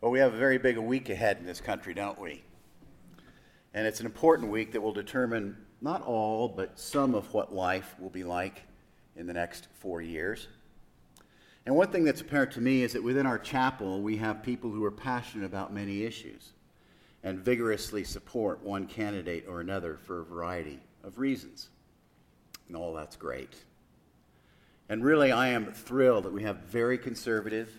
Well, we have a very big week ahead in this country, don't we? And it's an important week that will determine not all, but some of what life will be like in the next four years. And one thing that's apparent to me is that within our chapel, we have people who are passionate about many issues and vigorously support one candidate or another for a variety of reasons. And all that's great. And really, I am thrilled that we have very conservative,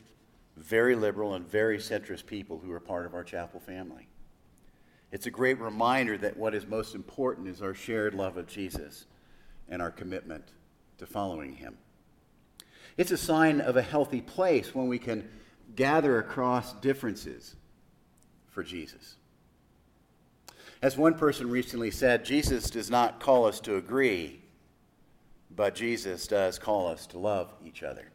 very liberal, and very centrist people who are part of our chapel family. It's a great reminder that what is most important is our shared love of Jesus and our commitment to following him. It's a sign of a healthy place when we can gather across differences for Jesus. As one person recently said, Jesus does not call us to agree, but Jesus does call us to love each other.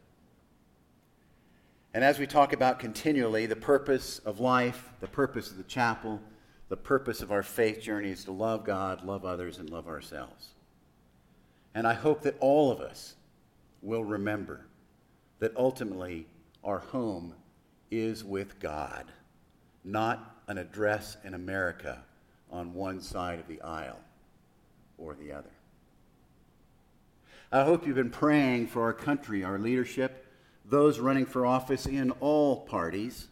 And as we talk about continually, the purpose of life, the purpose of the chapel, the purpose of our faith journey is to love God, love others, and love ourselves. And I hope that all of us will remember that ultimately our home is with God, not an address in America on one side of the aisle or the other. I hope you've been praying for our country, our leadership, those running for office in all parties,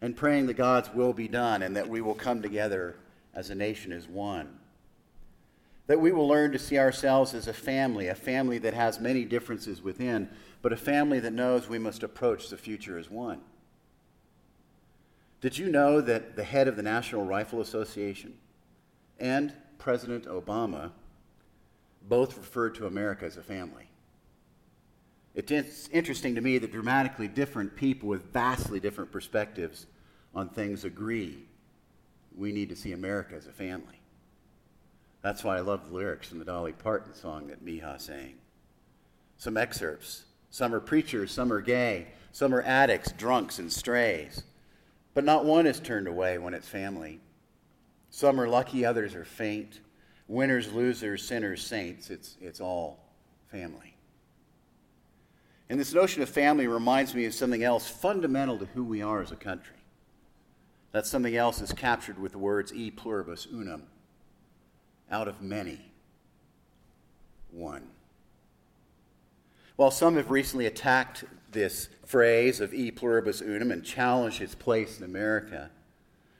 and praying that God's will be done and that we will come together as a nation as one. That we will learn to see ourselves as a family, a family that has many differences within, but a family that knows we must approach the future as one. Did you know that the head of the National Rifle Association and President Obama both referred to America as a family? It's interesting to me that dramatically different people with vastly different perspectives on things agree we need to see America as a family. That's why I love the lyrics from the Dolly Parton song that Miha sang. Some excerpts. Some are preachers, some are gay, some are addicts, drunks, and strays. But not one is turned away when it's family. Some are lucky, others are faint. Winners, losers, sinners, saints. It's, it's all family. And this notion of family reminds me of something else fundamental to who we are as a country. That something else is captured with the words e pluribus unum, out of many, one. While some have recently attacked this phrase of e pluribus unum and challenged its place in America,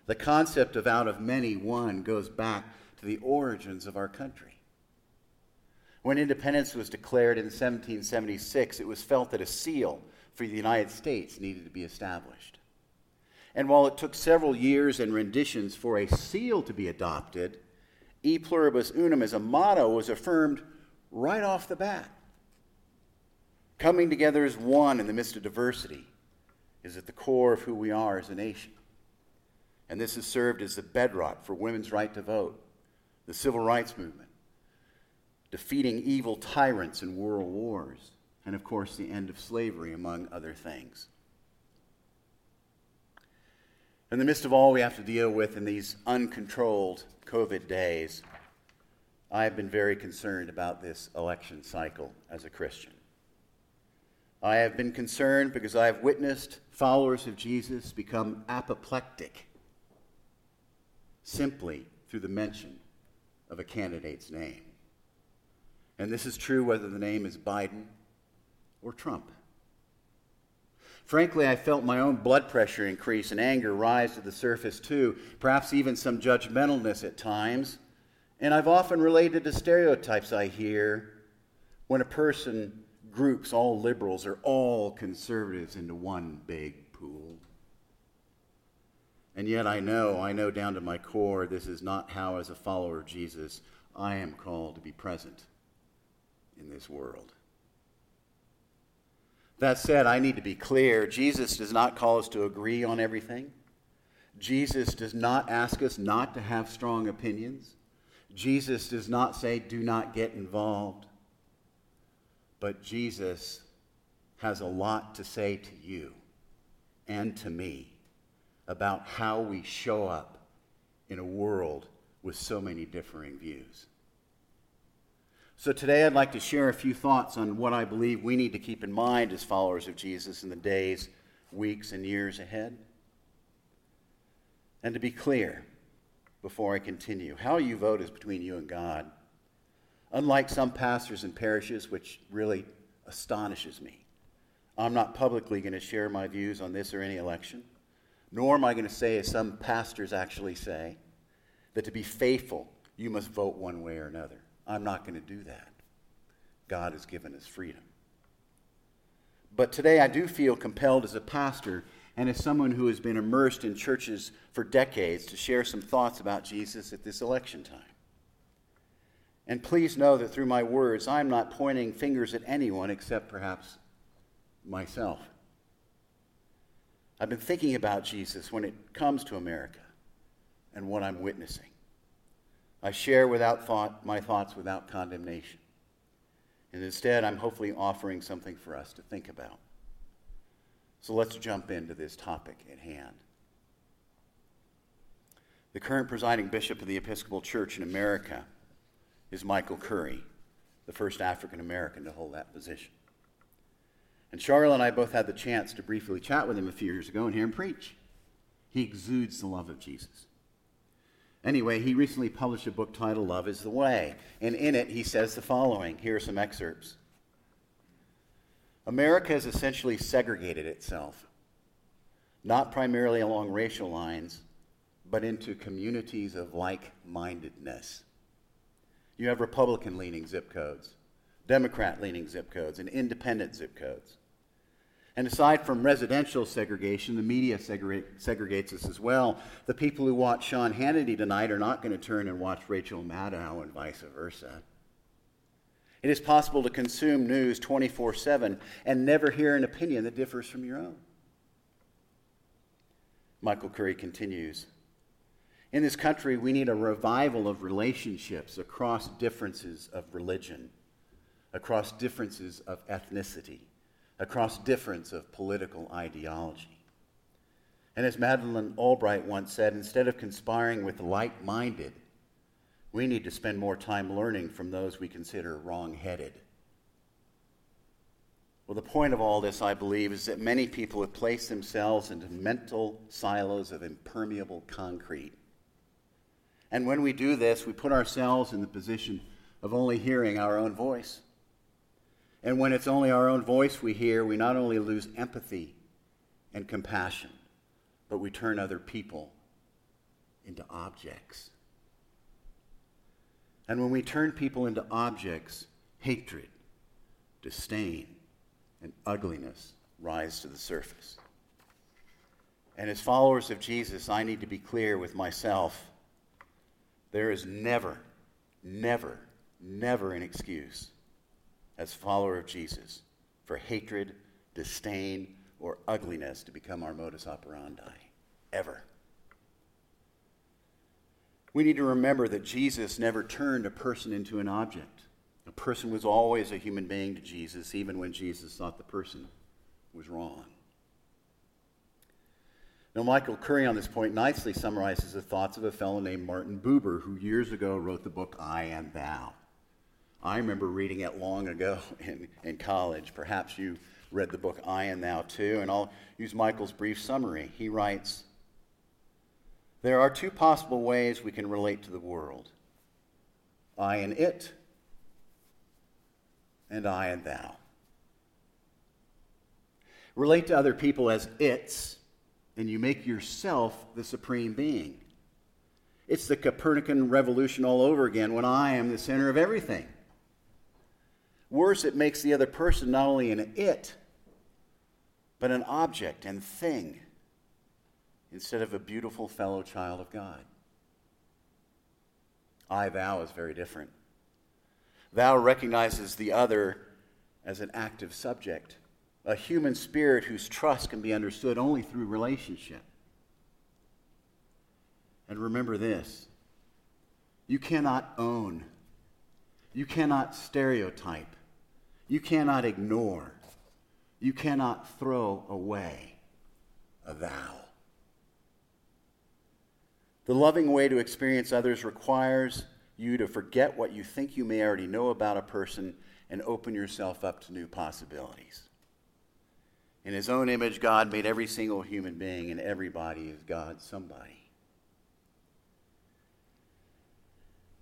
the concept of out of many, one goes back to the origins of our country. When independence was declared in 1776, it was felt that a seal for the United States needed to be established. And while it took several years and renditions for a seal to be adopted, E pluribus unum as a motto was affirmed right off the bat. Coming together as one in the midst of diversity is at the core of who we are as a nation. And this has served as the bedrock for women's right to vote, the civil rights movement defeating evil tyrants in world wars, and of course, the end of slavery, among other things. In the midst of all we have to deal with in these uncontrolled COVID days, I have been very concerned about this election cycle as a Christian. I have been concerned because I have witnessed followers of Jesus become apoplectic simply through the mention of a candidate's name. And this is true whether the name is Biden or Trump. Frankly, I felt my own blood pressure increase and anger rise to the surface too, perhaps even some judgmentalness at times. And I've often related to stereotypes I hear when a person groups all liberals or all conservatives into one big pool. And yet I know, I know down to my core, this is not how, as a follower of Jesus, I am called to be present in this world. That said, I need to be clear Jesus does not call us to agree on everything. Jesus does not ask us not to have strong opinions. Jesus does not say, do not get involved. But Jesus has a lot to say to you and to me about how we show up in a world with so many differing views. So today I'd like to share a few thoughts on what I believe we need to keep in mind as followers of Jesus in the days, weeks, and years ahead. And to be clear, before I continue, how you vote is between you and God. Unlike some pastors and parishes, which really astonishes me, I'm not publicly going to share my views on this or any election, nor am I going to say, as some pastors actually say, that to be faithful, you must vote one way or another. I'm not going to do that. God has given us freedom. But today I do feel compelled as a pastor and as someone who has been immersed in churches for decades to share some thoughts about Jesus at this election time. And please know that through my words, I'm not pointing fingers at anyone except perhaps myself. I've been thinking about Jesus when it comes to America and what I'm witnessing. I share without thought my thoughts without condemnation. And instead, I'm hopefully offering something for us to think about. So let's jump into this topic at hand. The current presiding bishop of the Episcopal Church in America is Michael Curry, the first African American to hold that position. And Charlotte and I both had the chance to briefly chat with him a few years ago and hear him preach. He exudes the love of Jesus. Anyway, he recently published a book titled Love is the Way, and in it he says the following. Here are some excerpts. America has essentially segregated itself, not primarily along racial lines, but into communities of like mindedness. You have Republican leaning zip codes, Democrat leaning zip codes, and independent zip codes. And aside from residential segregation, the media segregates us as well. The people who watch Sean Hannity tonight are not going to turn and watch Rachel Maddow and vice versa. It is possible to consume news 24 7 and never hear an opinion that differs from your own. Michael Curry continues In this country, we need a revival of relationships across differences of religion, across differences of ethnicity across difference of political ideology. And as Madeleine Albright once said, instead of conspiring with like minded, we need to spend more time learning from those we consider wrong headed. Well, the point of all this, I believe, is that many people have placed themselves into mental silos of impermeable concrete. And when we do this, we put ourselves in the position of only hearing our own voice. And when it's only our own voice we hear, we not only lose empathy and compassion, but we turn other people into objects. And when we turn people into objects, hatred, disdain, and ugliness rise to the surface. And as followers of Jesus, I need to be clear with myself there is never, never, never an excuse as follower of Jesus for hatred, disdain, or ugliness to become our modus operandi, ever. We need to remember that Jesus never turned a person into an object. A person was always a human being to Jesus, even when Jesus thought the person was wrong. Now, Michael Curry on this point nicely summarizes the thoughts of a fellow named Martin Buber, who years ago wrote the book I and Thou. I remember reading it long ago in, in college. Perhaps you read the book I and Thou too, and I'll use Michael's brief summary. He writes There are two possible ways we can relate to the world I and it, and I and Thou. Relate to other people as its, and you make yourself the supreme being. It's the Copernican revolution all over again when I am the center of everything. Worse, it makes the other person not only an it, but an object and thing instead of a beautiful fellow child of God. I, thou is very different. Thou recognizes the other as an active subject, a human spirit whose trust can be understood only through relationship. And remember this you cannot own, you cannot stereotype, you cannot ignore, you cannot throw away a Thou. The loving way to experience others requires you to forget what you think you may already know about a person and open yourself up to new possibilities. In his own image, God made every single human being, and everybody is God somebody.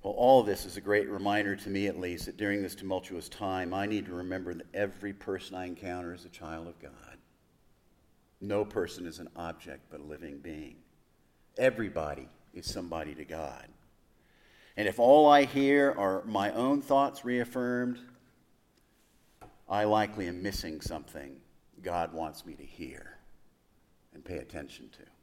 Well, all of this is a great reminder to me, at least, that during this tumultuous time, I need to remember that every person I encounter is a child of God. No person is an object but a living being. Everybody is somebody to God. And if all I hear are my own thoughts reaffirmed, I likely am missing something God wants me to hear and pay attention to.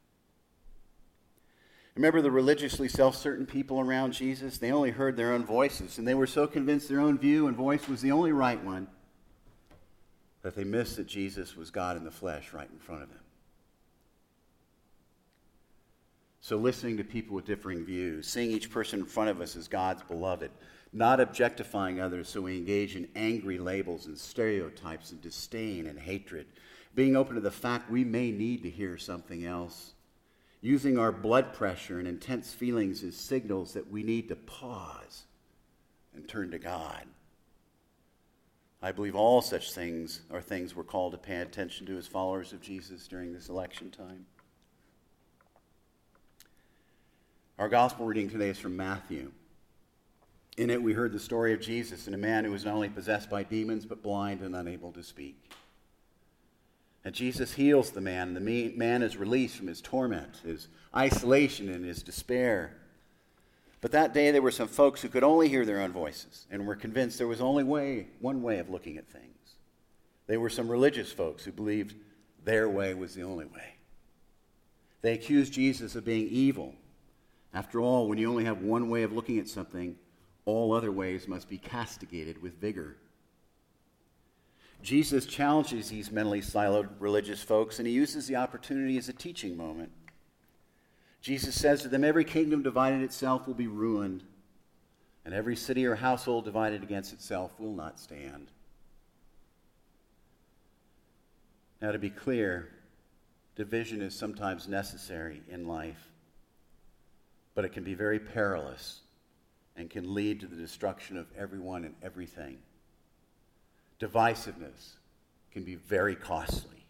Remember the religiously self certain people around Jesus? They only heard their own voices, and they were so convinced their own view and voice was the only right one that they missed that Jesus was God in the flesh right in front of them. So, listening to people with differing views, seeing each person in front of us as God's beloved, not objectifying others so we engage in angry labels and stereotypes and disdain and hatred, being open to the fact we may need to hear something else, using our blood pressure and intense feelings as signals that we need to pause and turn to God. I believe all such things are things we're called to pay attention to as followers of Jesus during this election time. Our gospel reading today is from Matthew. In it, we heard the story of Jesus and a man who was not only possessed by demons, but blind and unable to speak. And Jesus heals the man, the man is released from his torment, his isolation, and his despair. But that day, there were some folks who could only hear their own voices and were convinced there was only way, one way of looking at things. They were some religious folks who believed their way was the only way. They accused Jesus of being evil after all, when you only have one way of looking at something, all other ways must be castigated with vigor. Jesus challenges these mentally siloed religious folks, and he uses the opportunity as a teaching moment. Jesus says to them, Every kingdom divided itself will be ruined, and every city or household divided against itself will not stand. Now, to be clear, division is sometimes necessary in life but it can be very perilous and can lead to the destruction of everyone and everything. Divisiveness can be very costly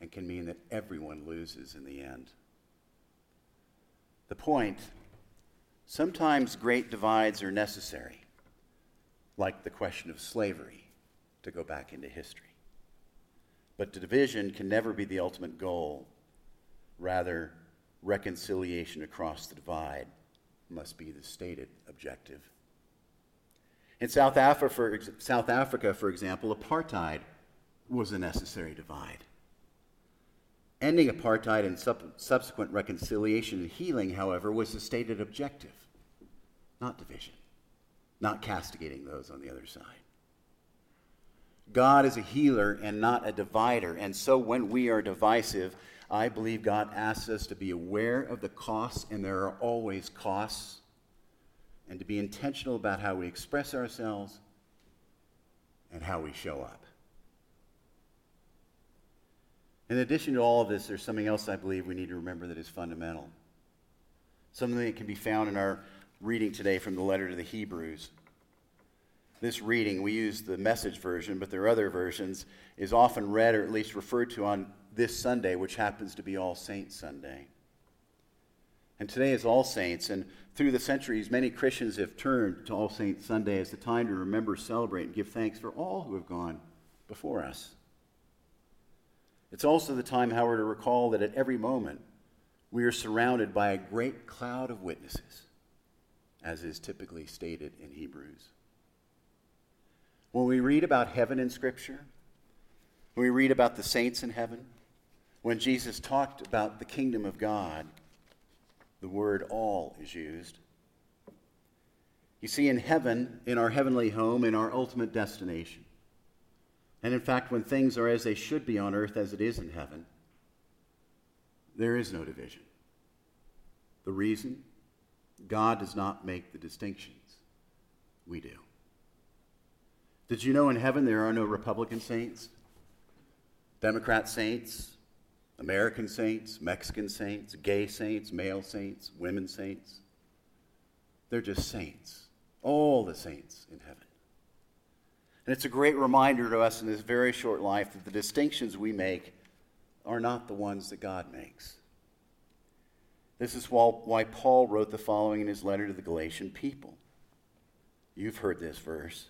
and can mean that everyone loses in the end. The point sometimes great divides are necessary, like the question of slavery, to go back into history. But division can never be the ultimate goal. Rather, reconciliation across the divide must be the stated objective. In South Africa, for, South Africa, for example, apartheid was a necessary divide. Ending apartheid and sub- subsequent reconciliation and healing, however, was the stated objective, not division, not castigating those on the other side. God is a healer and not a divider, and so when we are divisive, I believe God asks us to be aware of the costs, and there are always costs, and to be intentional about how we express ourselves and how we show up. In addition to all of this, there's something else I believe we need to remember that is fundamental. Something that can be found in our reading today from the letter to the Hebrews. This reading, we use the message version, but there are other versions, is often read or at least referred to on this Sunday, which happens to be All Saints Sunday. And today is All Saints, and through the centuries, many Christians have turned to All Saints Sunday as the time to remember, celebrate, and give thanks for all who have gone before us. It's also the time, however, to recall that at every moment we are surrounded by a great cloud of witnesses, as is typically stated in Hebrews. When we read about heaven in Scripture, when we read about the saints in heaven, when Jesus talked about the kingdom of God, the word all is used. You see, in heaven, in our heavenly home, in our ultimate destination, and in fact, when things are as they should be on earth as it is in heaven, there is no division. The reason? God does not make the distinctions. We do. Did you know in heaven there are no Republican saints, Democrat saints, American saints, Mexican saints, gay saints, male saints, women saints. They're just saints, all the saints in heaven. And it's a great reminder to us in this very short life that the distinctions we make are not the ones that God makes. This is why Paul wrote the following in his letter to the Galatian people. You've heard this verse.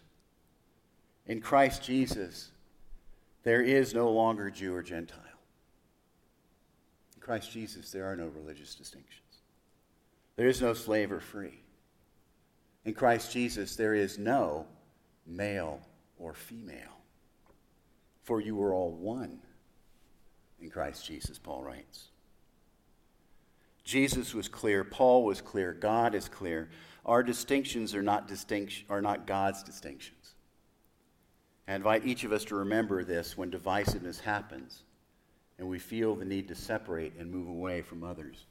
In Christ Jesus, there is no longer Jew or Gentile. Christ Jesus, there are no religious distinctions. There is no slave or free. In Christ Jesus, there is no male or female. For you are all one in Christ Jesus, Paul writes. Jesus was clear, Paul was clear, God is clear. Our distinctions are not, distinct, are not God's distinctions. I invite each of us to remember this when divisiveness happens and we feel the need to separate and move away from others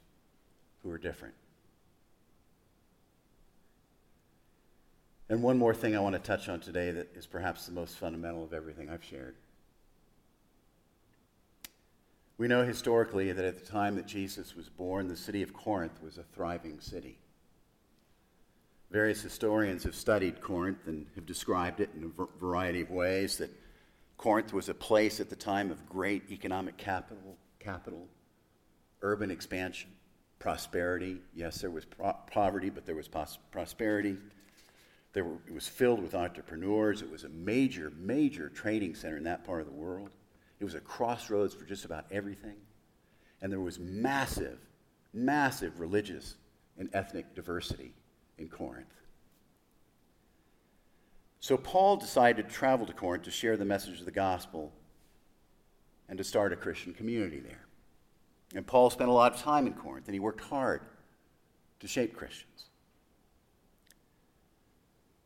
who are different. And one more thing I want to touch on today that is perhaps the most fundamental of everything I've shared. We know historically that at the time that Jesus was born, the city of Corinth was a thriving city. Various historians have studied Corinth and have described it in a variety of ways that Corinth was a place at the time of great economic capital, capital urban expansion, prosperity. Yes, there was pro- poverty, but there was pos- prosperity. There were, it was filled with entrepreneurs. It was a major, major trading center in that part of the world. It was a crossroads for just about everything. And there was massive, massive religious and ethnic diversity in Corinth. So Paul decided to travel to Corinth to share the message of the gospel and to start a Christian community there. And Paul spent a lot of time in Corinth and he worked hard to shape Christians.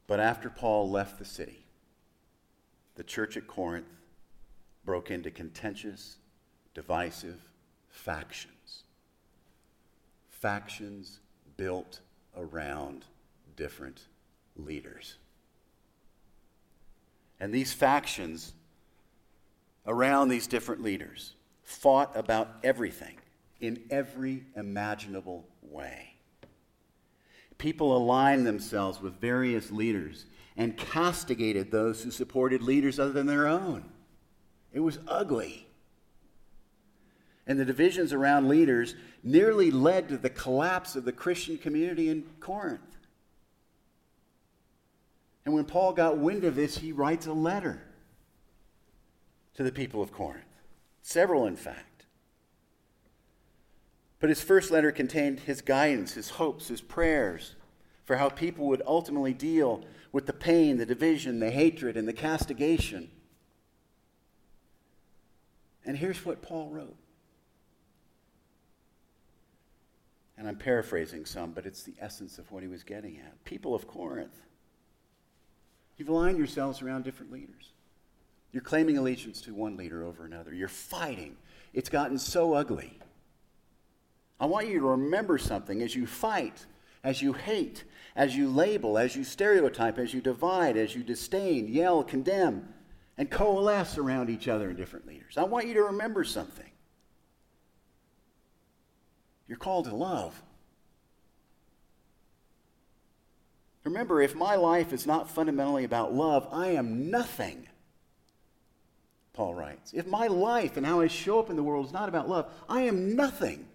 But after Paul left the city, the church at Corinth broke into contentious, divisive factions. Factions built around different leaders. And these factions around these different leaders fought about everything in every imaginable way. People aligned themselves with various leaders and castigated those who supported leaders other than their own. It was ugly. And the divisions around leaders nearly led to the collapse of the Christian community in Corinth. And when Paul got wind of this, he writes a letter to the people of Corinth, several, in fact. But his first letter contained his guidance, his hopes, his prayers for how people would ultimately deal with the pain, the division, the hatred, and the castigation and here's what Paul wrote. And I'm paraphrasing some, but it's the essence of what he was getting at. People of Corinth, you've aligned yourselves around different leaders. You're claiming allegiance to one leader over another. You're fighting. It's gotten so ugly. I want you to remember something as you fight, as you hate, as you label, as you stereotype, as you divide, as you disdain, yell, condemn and coalesce around each other and different leaders. I want you to remember something. You're called to love. Remember, if my life is not fundamentally about love, I am nothing. Paul writes. If my life and how I show up in the world is not about love, I am nothing.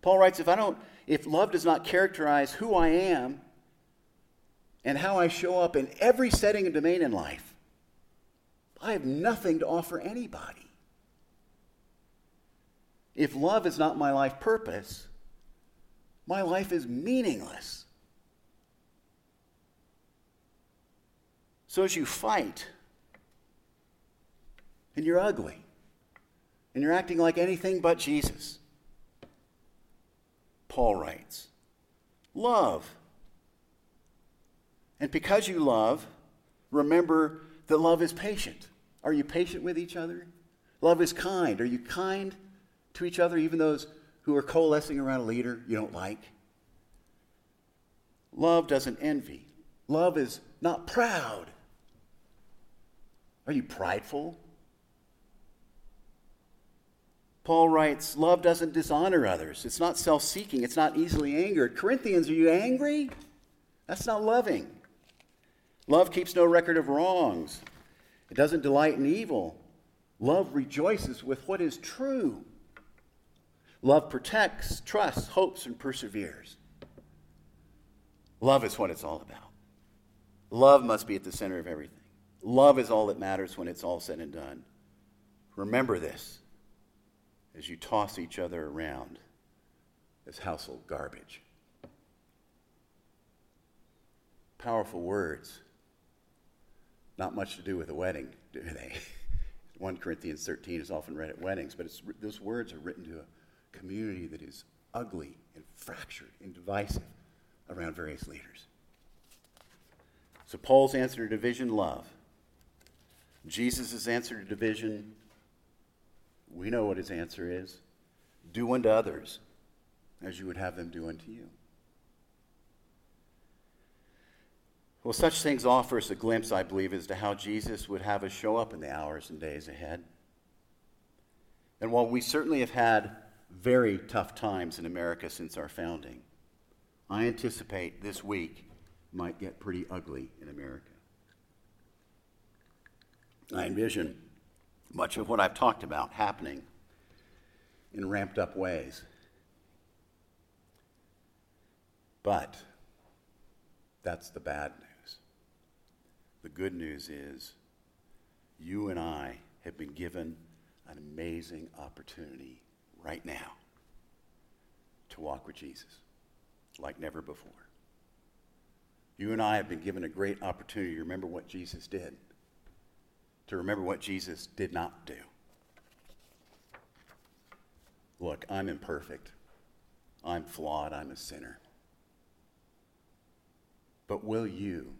Paul writes, if I don't, if love does not characterize who I am and how I show up in every setting and domain in life, I have nothing to offer anybody. If love is not my life purpose, my life is meaningless. So as you fight, and you're ugly, and you're acting like anything but Jesus, Paul writes, love. And because you love, remember that love is patient. Are you patient with each other? Love is kind. Are you kind to each other, even those who are coalescing around a leader you don't like? Love doesn't envy. Love is not proud. Are you prideful? Paul writes, Love doesn't dishonor others. It's not self seeking. It's not easily angered. Corinthians, are you angry? That's not loving. Love keeps no record of wrongs. It doesn't delight in evil. Love rejoices with what is true. Love protects, trusts, hopes, and perseveres. Love is what it's all about. Love must be at the center of everything. Love is all that matters when it's all said and done. Remember this as you toss each other around as household garbage. Powerful words. Not much to do with a wedding, do they? 1 Corinthians 13 is often read at weddings, but those words are written to a community that is ugly and fractured and divisive around various leaders. So, Paul's answer to division, love. Jesus' answer to division, we know what his answer is do unto others as you would have them do unto you. Well, such things offer us a glimpse, I believe, as to how Jesus would have us show up in the hours and days ahead. And while we certainly have had very tough times in America since our founding, I anticipate this week might get pretty ugly in America. I envision much of what I've talked about happening in ramped up ways. But that's the bad news. The good news is you and I have been given an amazing opportunity right now to walk with Jesus like never before. You and I have been given a great opportunity remember what Jesus did, to remember what Jesus did not do. Look, I'm imperfect. I'm flawed. I'm a sinner. But will you,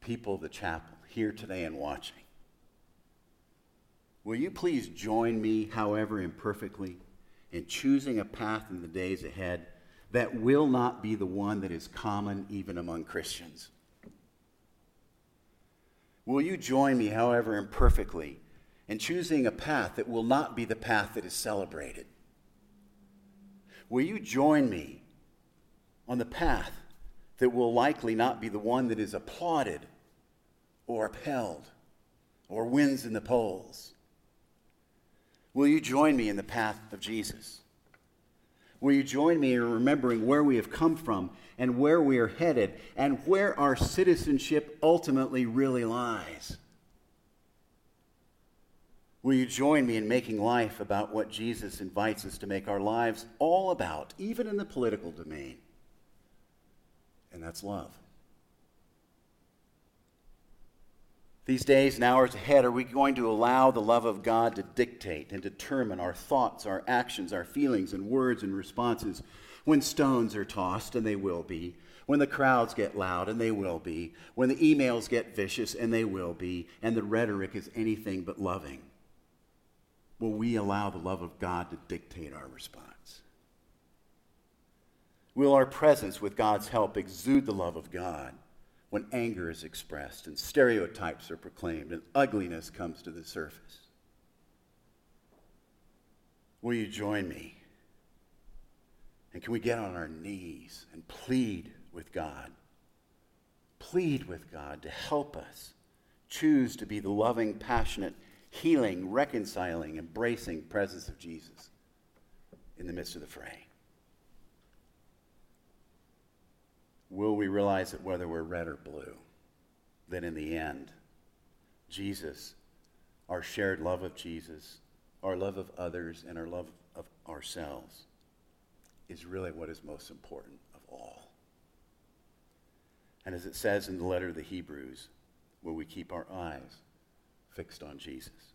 people of the chapel, here today and watching, will you please join me, however imperfectly, in choosing a path in the days ahead that will not be the one that is common even among Christians? Will you join me, however imperfectly, in choosing a path that will not be the path that is celebrated? Will you join me on the path that will likely not be the one that is applauded or upheld or wins in the polls? Will you join me in the path of Jesus? Will you join me in remembering where we have come from and where we are headed and where our citizenship ultimately really lies? Will you join me in making life about what Jesus invites us to make our lives all about, even in the political domain? And that's love. These days and hours ahead, are we going to allow the love of God to dictate and determine our thoughts, our actions, our feelings, and words and responses? When stones are tossed, and they will be, when the crowds get loud, and they will be, when the emails get vicious, and they will be, and the rhetoric is anything but loving? will we allow the love of God to dictate our response? Will our presence, with God's help, exude the love of God when anger is expressed and stereotypes are proclaimed and ugliness comes to the surface? Will you join me? And can we get on our knees and plead with God? Plead with God to help us choose to be the loving, passionate, healing, reconciling, embracing presence of Jesus in the midst of the fray? Will we realize that whether we're red or blue, that in the end, Jesus, our shared love of Jesus, our love of others, and our love of ourselves is really what is most important of all. And as it says in the letter of the Hebrews, will we keep our eyes fixed on Jesus.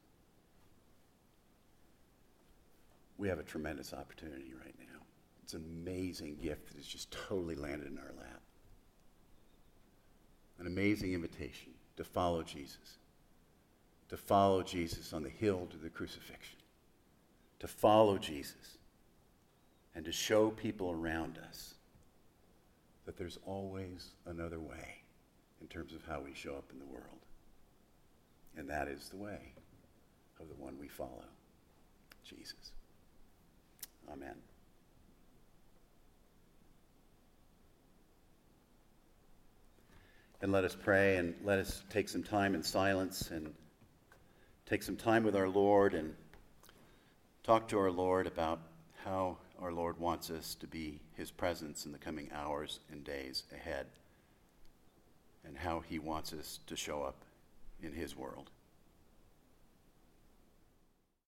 We have a tremendous opportunity right now. It's an amazing gift that has just totally landed in our lap. An amazing invitation to follow Jesus, to follow Jesus on the hill to the crucifixion, to follow Jesus, and to show people around us that there's always another way in terms of how we show up in the world. And that is the way of the one we follow Jesus. Amen. And let us pray and let us take some time in silence and take some time with our Lord and talk to our Lord about how our Lord wants us to be his presence in the coming hours and days ahead and how He wants us to show up in His world.